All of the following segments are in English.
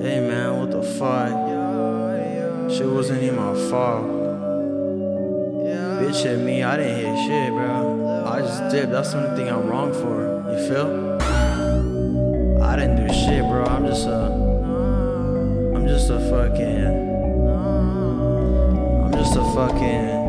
Hey man, what the fuck? Shit wasn't even my fault. Bitch hit me, I didn't hit shit, bro. I just dipped. That's the only thing I'm wrong for. You feel? I didn't do shit, bro. I'm just a. I'm just a fucking. I'm just a fucking.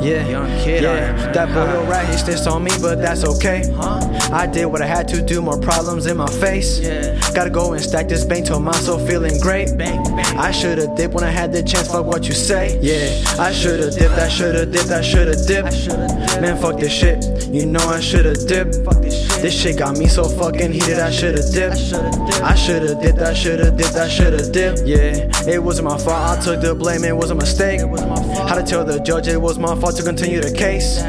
Yeah, Young kid yeah. That boy right, he snitched on me, but that's okay. Huh? I did what I had to do, more problems in my face. Yeah. Gotta go and stack this bank till I'm so feeling great. Bang, bang. I should've dipped when I had the chance, fuck what you say. Yeah, I should've dipped, I should've dipped, I should've dipped. I should've dipped. Man, fuck this shit, you know I should've dipped. Fuck this shit. This shit got me so fucking heated, I should've dipped. I should've dipped. I should've dipped, I should've dipped, I should've dipped. Yeah, it wasn't my fault, I took the blame, it was a mistake. My. How to tell the judge it was my fault to continue the case.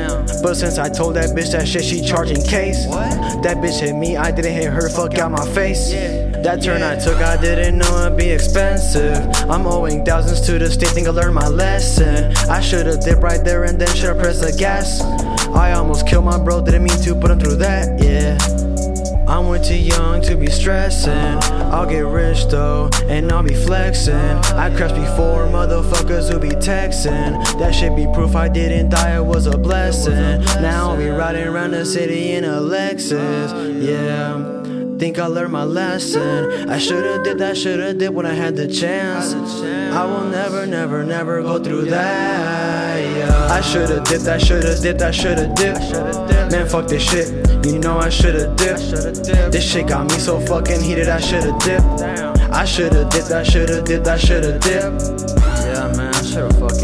But since I told that bitch that shit, she charging case. That bitch hit me, I didn't hit her, fuck out my face. That turn I took, I didn't know it'd be expensive. I'm owing thousands to the state, think I learned my lesson. I should've dipped right there and then should've pressed the gas. I almost killed my bro, didn't mean to put him through that, yeah. I'm way too young to be stressing. I'll get rich though, and I'll be flexing. I crashed before motherfuckers who be texting. That should be proof I didn't die, it was a blessing. Now I'll be riding around the city in a Lexus, yeah. Think I learned my lesson. I should've did that, should've did when I had the chance. I will never, never, never go through that. I should've dipped, I should've dipped, I should've dipped. Man, fuck this shit. You know I should've dipped. This shit got me so fucking heated, I should've dipped. I should've dipped, I should've dipped, I should've dipped. Yeah, man, I should've fucked